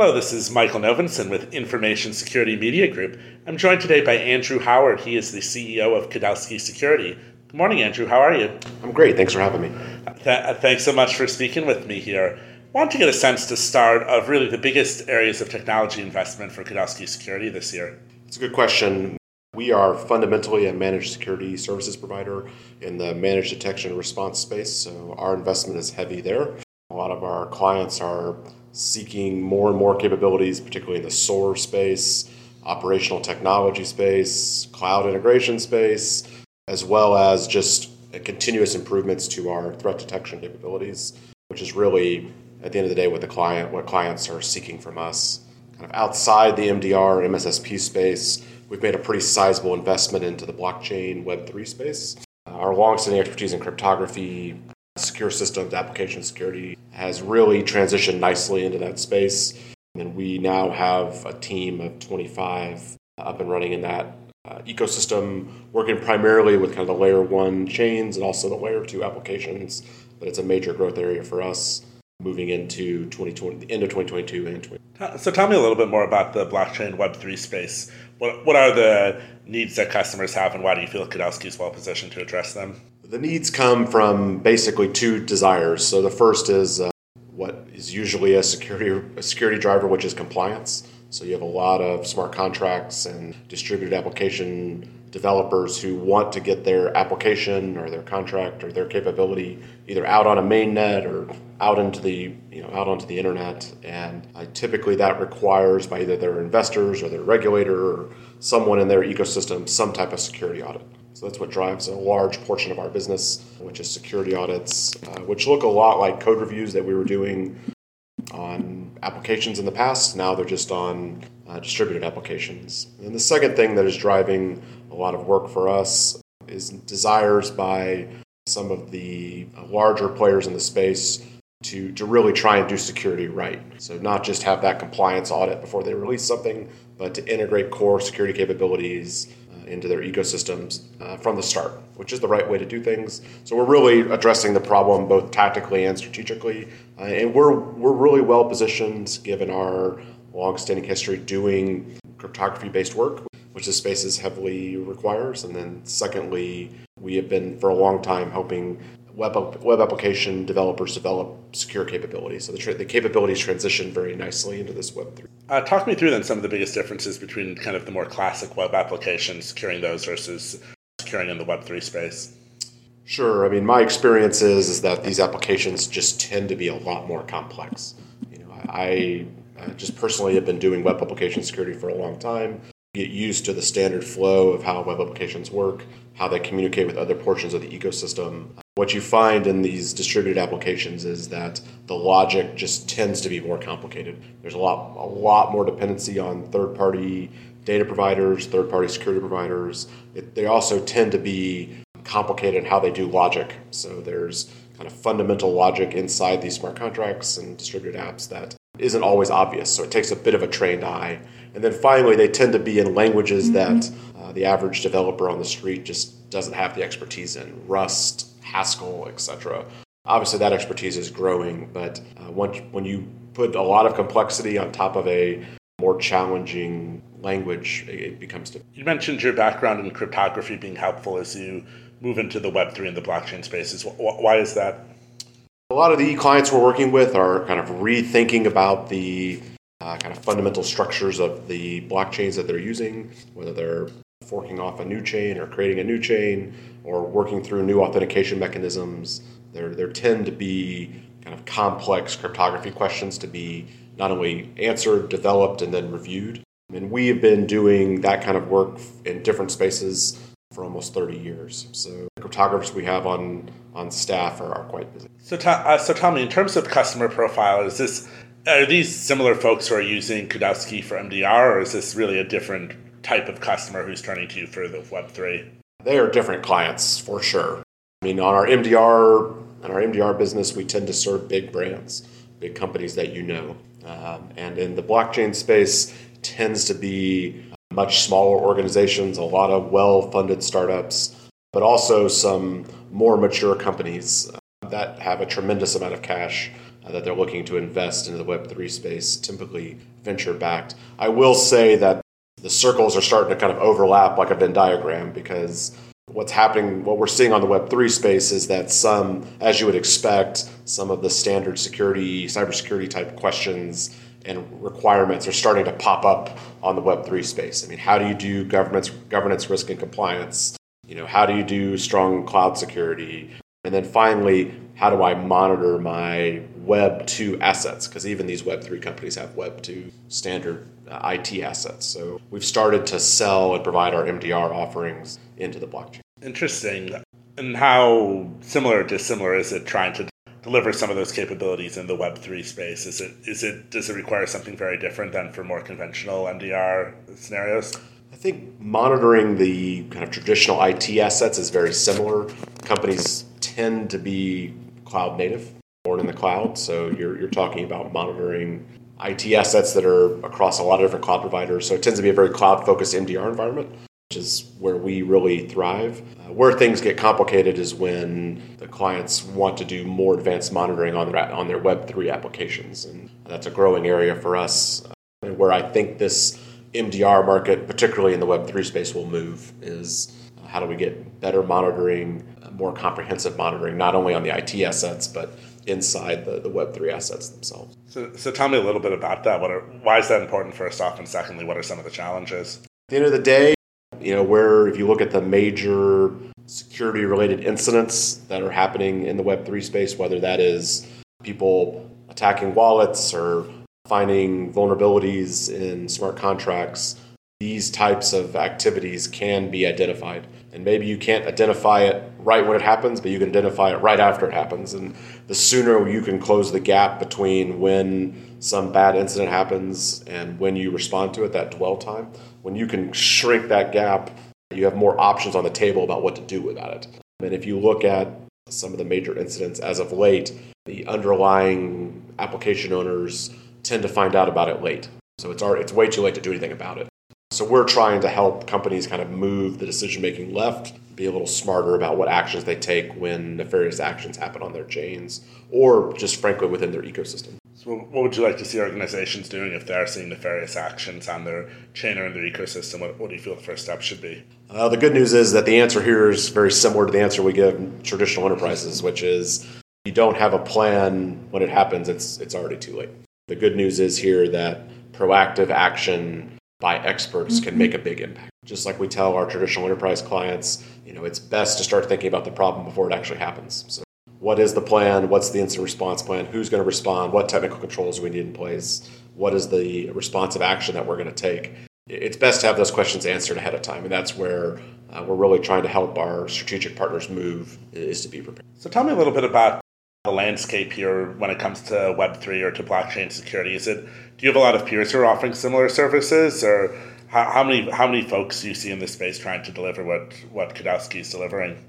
Hello, this is Michael Novinson with Information Security Media Group. I'm joined today by Andrew Howard. He is the CEO of Kudelski Security. Good morning, Andrew. How are you? I'm great. Thanks for having me. Th- uh, thanks so much for speaking with me here. I want to get a sense to start of really the biggest areas of technology investment for Kudelski Security this year. It's a good question. We are fundamentally a managed security services provider in the managed detection and response space, so our investment is heavy there. A lot of our clients are seeking more and more capabilities, particularly in the SOAR space, operational technology space, cloud integration space, as well as just continuous improvements to our threat detection capabilities, which is really at the end of the day what the client what clients are seeking from us. Kind of outside the MDR MSSP space, we've made a pretty sizable investment into the blockchain Web3 space. Our longstanding expertise in cryptography, secure systems, application security has really transitioned nicely into that space. And we now have a team of 25 up and running in that uh, ecosystem, working primarily with kind of the layer one chains and also the layer two applications. But it's a major growth area for us moving into 2020, the end of 2022 and 20. So tell me a little bit more about the blockchain Web3 space. What, what are the needs that customers have and why do you feel Kudelski is well positioned to address them? The needs come from basically two desires. So the first is uh, what is usually a security, a security driver, which is compliance. So you have a lot of smart contracts and distributed application developers who want to get their application or their contract or their capability either out on a mainnet or out into the you know out onto the internet and uh, typically that requires by either their investors or their regulator or someone in their ecosystem some type of security audit so that's what drives a large portion of our business which is security audits uh, which look a lot like code reviews that we were doing on applications in the past. Now they're just on uh, distributed applications. And the second thing that is driving a lot of work for us is desires by some of the larger players in the space to, to really try and do security right. So, not just have that compliance audit before they release something, but to integrate core security capabilities into their ecosystems uh, from the start, which is the right way to do things. So we're really addressing the problem both tactically and strategically, uh, and we're we're really well positioned given our long-standing history doing cryptography-based work, which this space is heavily requires. And then secondly, we have been for a long time helping web, web application developers develop secure capabilities. So the, tra- the capabilities transition very nicely into this Web3. Uh, talk me through then some of the biggest differences between kind of the more classic web applications, securing those versus securing in the Web3 space. Sure. I mean, my experience is, is that these applications just tend to be a lot more complex. You know, I, I just personally have been doing web application security for a long time get used to the standard flow of how web applications work, how they communicate with other portions of the ecosystem. What you find in these distributed applications is that the logic just tends to be more complicated. There's a lot, a lot more dependency on third-party data providers, third-party security providers. It, they also tend to be complicated in how they do logic. So there's kind of fundamental logic inside these smart contracts and distributed apps that isn't always obvious. So it takes a bit of a trained eye. And then finally, they tend to be in languages mm-hmm. that uh, the average developer on the street just doesn't have the expertise in Rust, Haskell, etc. Obviously, that expertise is growing, but uh, once, when you put a lot of complexity on top of a more challenging language, it becomes difficult. You mentioned your background in cryptography being helpful as you move into the Web3 and the blockchain spaces. Why is that? A lot of the clients we're working with are kind of rethinking about the uh, kind of fundamental structures of the blockchains that they're using, whether they're forking off a new chain or creating a new chain or working through new authentication mechanisms. There, there tend to be kind of complex cryptography questions to be not only answered, developed, and then reviewed. And we have been doing that kind of work in different spaces for almost 30 years. So the cryptographers we have on on staff are, are quite busy. So, uh, so tell me, in terms of customer profile, is this are these similar folks who are using Kudelski for MDR, or is this really a different type of customer who's turning to you for the Web three? They are different clients for sure. I mean, on our MDR on our MDR business, we tend to serve big brands, big companies that you know, um, and in the blockchain space, tends to be much smaller organizations, a lot of well funded startups, but also some more mature companies uh, that have a tremendous amount of cash uh, that they're looking to invest into the Web3 space, typically venture backed. I will say that the circles are starting to kind of overlap like a Venn diagram because what's happening, what we're seeing on the Web3 space is that some, as you would expect, some of the standard security, cybersecurity type questions and requirements are starting to pop up on the Web3 space. I mean, how do you do governance, governance risk and compliance? You know, how do you do strong cloud security? And then finally, how do I monitor my Web 2 assets? Because even these Web 3 companies have Web 2 standard uh, IT assets. So we've started to sell and provide our MDR offerings into the blockchain. Interesting. And how similar or dissimilar is it trying to deliver some of those capabilities in the Web three space? Is it is it does it require something very different than for more conventional MDR scenarios? I think monitoring the kind of traditional IT assets is very similar. Companies tend to be cloud native, born in the cloud. So you're, you're talking about monitoring IT assets that are across a lot of different cloud providers. So it tends to be a very cloud focused MDR environment, which is where we really thrive. Uh, where things get complicated is when the clients want to do more advanced monitoring on their, on their Web3 applications. And that's a growing area for us. And where I think this MDR market, particularly in the Web3 space, will move is how do we get better monitoring, more comprehensive monitoring, not only on the IT assets, but inside the, the Web3 assets themselves. So, so tell me a little bit about that. What are, why is that important, first off? And secondly, what are some of the challenges? At the end of the day, you know, where if you look at the major security related incidents that are happening in the Web3 space, whether that is people attacking wallets or finding vulnerabilities in smart contracts, these types of activities can be identified. And maybe you can't identify it right when it happens, but you can identify it right after it happens. And the sooner you can close the gap between when some bad incident happens and when you respond to it, that dwell time, when you can shrink that gap, you have more options on the table about what to do about it. And if you look at some of the major incidents as of late, the underlying application owners tend to find out about it late. So it's, already, it's way too late to do anything about it. So we're trying to help companies kind of move the decision making left, be a little smarter about what actions they take when nefarious actions happen on their chains or just frankly within their ecosystem. So what would you like to see organizations doing if they are seeing nefarious actions on their chain or in their ecosystem? What, what do you feel the first step should be? Uh, the good news is that the answer here is very similar to the answer we give traditional enterprises, which is you don't have a plan when it happens, it's, it's already too late. The good news is here that proactive action by experts can make a big impact. Just like we tell our traditional enterprise clients, you know, it's best to start thinking about the problem before it actually happens. So what is the plan? What's the incident response plan? Who's going to respond? What technical controls do we need in place? What is the responsive action that we're going to take? It's best to have those questions answered ahead of time, and that's where uh, we're really trying to help our strategic partners move is to be prepared. So tell me a little bit about the landscape here when it comes to Web3 or to blockchain security? Is it do you have a lot of peers who are offering similar services, or how, how many how many folks do you see in this space trying to deliver what what Kudelski is delivering?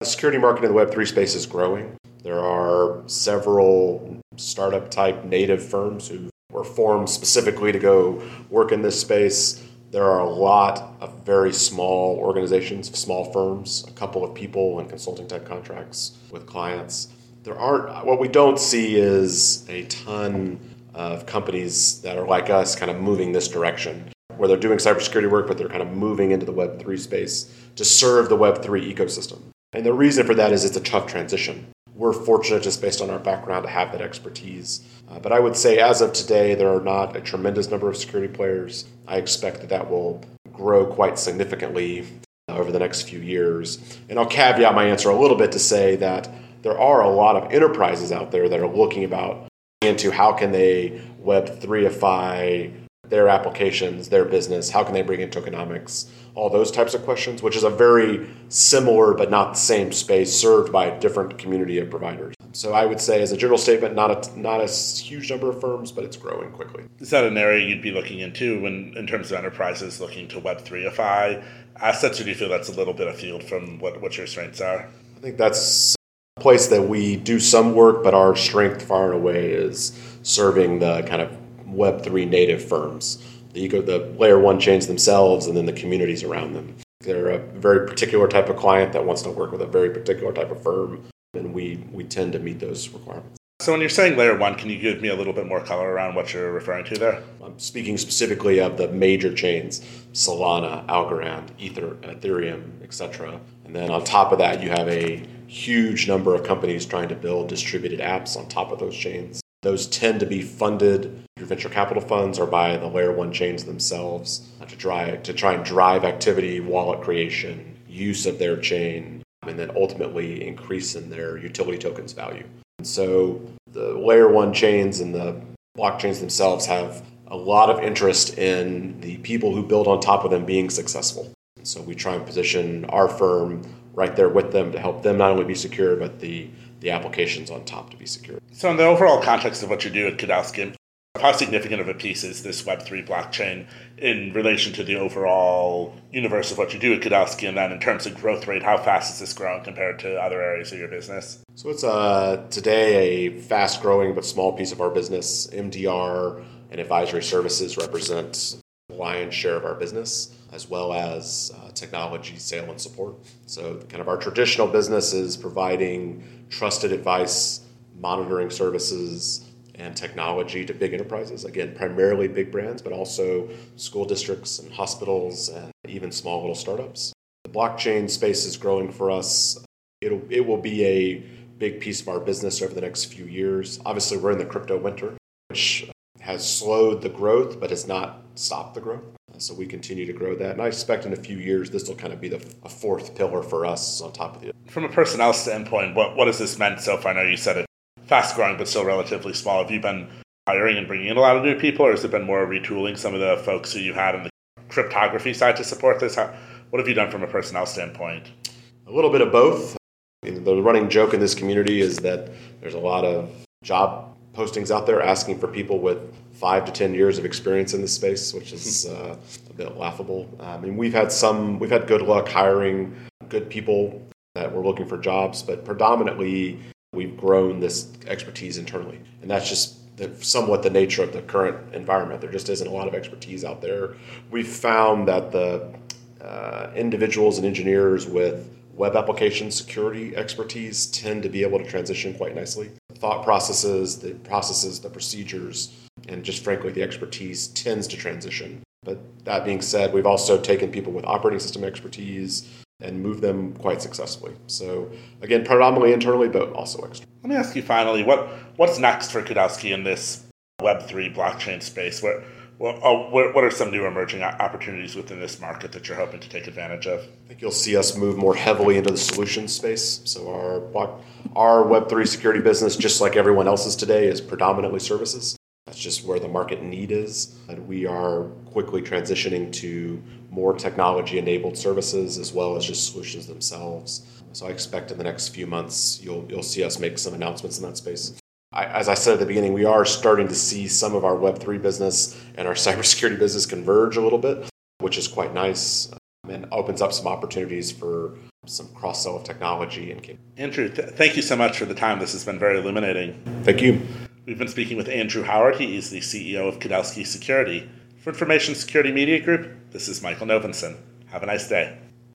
The security market in the Web3 space is growing. There are several startup type native firms who were formed specifically to go work in this space. There are a lot of very small organizations, small firms, a couple of people and consulting type contracts with clients there aren't what we don't see is a ton of companies that are like us kind of moving this direction where they're doing cybersecurity work but they're kind of moving into the web3 space to serve the web3 ecosystem. And the reason for that is it's a tough transition. We're fortunate just based on our background to have that expertise. Uh, but i would say as of today there are not a tremendous number of security players. I expect that that will grow quite significantly over the next few years. And i'll caveat my answer a little bit to say that there are a lot of enterprises out there that are looking about into how can they web 3ify their applications, their business, how can they bring in tokenomics, all those types of questions, which is a very similar but not the same space served by a different community of providers. So I would say, as a general statement, not a not a huge number of firms, but it's growing quickly. Is that an area you'd be looking into when, in terms of enterprises looking to Web 3ify assets, or do you feel that's a little bit afield from what, what your strengths are? I think that's place that we do some work, but our strength far and away is serving the kind of Web3 native firms, the, eco, the layer one chains themselves, and then the communities around them. They're a very particular type of client that wants to work with a very particular type of firm, and we, we tend to meet those requirements. So when you're saying layer one, can you give me a little bit more color around what you're referring to there? I'm speaking specifically of the major chains, Solana, Algorand, Ether, Ethereum, etc. And then on top of that, you have a huge number of companies trying to build distributed apps on top of those chains. Those tend to be funded through venture capital funds or by the layer one chains themselves to try to try and drive activity, wallet creation, use of their chain, and then ultimately increase in their utility tokens value. And so the layer one chains and the blockchains themselves have a lot of interest in the people who build on top of them being successful. So we try and position our firm right there with them to help them not only be secure, but the, the applications on top to be secure. So, in the overall context of what you do at Kudelski, how significant of a piece is this Web3 blockchain in relation to the overall universe of what you do at Kudelski? And then in terms of growth rate, how fast is this growing compared to other areas of your business? So it's uh, today a fast growing but small piece of our business. MDR and advisory services represent lion's share of our business, as well as uh, technology, sale, and support. So, kind of our traditional business is providing trusted advice, monitoring services, and technology to big enterprises. Again, primarily big brands, but also school districts and hospitals and even small little startups. The blockchain space is growing for us. It'll, it will be a big piece of our business over the next few years. Obviously, we're in the crypto winter, which has slowed the growth, but has not stopped the growth. So we continue to grow that. And I expect in a few years, this will kind of be the, a fourth pillar for us on top of it. From a personnel standpoint, what, what has this meant so far? I know you said it fast growing, but still relatively small. Have you been hiring and bringing in a lot of new people, or has it been more retooling some of the folks who you had in the cryptography side to support this? How, what have you done from a personnel standpoint? A little bit of both. the running joke in this community is that there's a lot of job postings out there asking for people with five to ten years of experience in this space, which is uh, a bit laughable. I mean, we've had some, we've had good luck hiring good people that were looking for jobs, but predominantly we've grown this expertise internally. And that's just the, somewhat the nature of the current environment. There just isn't a lot of expertise out there. We've found that the uh, individuals and engineers with web application security expertise tend to be able to transition quite nicely. Thought processes, the processes, the procedures, and just frankly, the expertise tends to transition. But that being said, we've also taken people with operating system expertise, and moved them quite successfully. So again, predominantly internally, but also externally. Let me ask you finally, what what's next for Kudelski in this Web three blockchain space? What Oh, what, oh, what are some new emerging opportunities within this market that you're hoping to take advantage of? I think you'll see us move more heavily into the solutions space. So our our Web three security business, just like everyone else's today, is predominantly services. That's just where the market need is. And we are quickly transitioning to more technology enabled services as well as just solutions themselves. So I expect in the next few months you'll, you'll see us make some announcements in that space. I, as I said at the beginning, we are starting to see some of our Web3 business and our cybersecurity business converge a little bit, which is quite nice um, and opens up some opportunities for some cross sell of technology. And Andrew, th- thank you so much for the time. This has been very illuminating. Thank you. We've been speaking with Andrew Howard. He is the CEO of Kudelski Security. For Information Security Media Group, this is Michael Novinson. Have a nice day.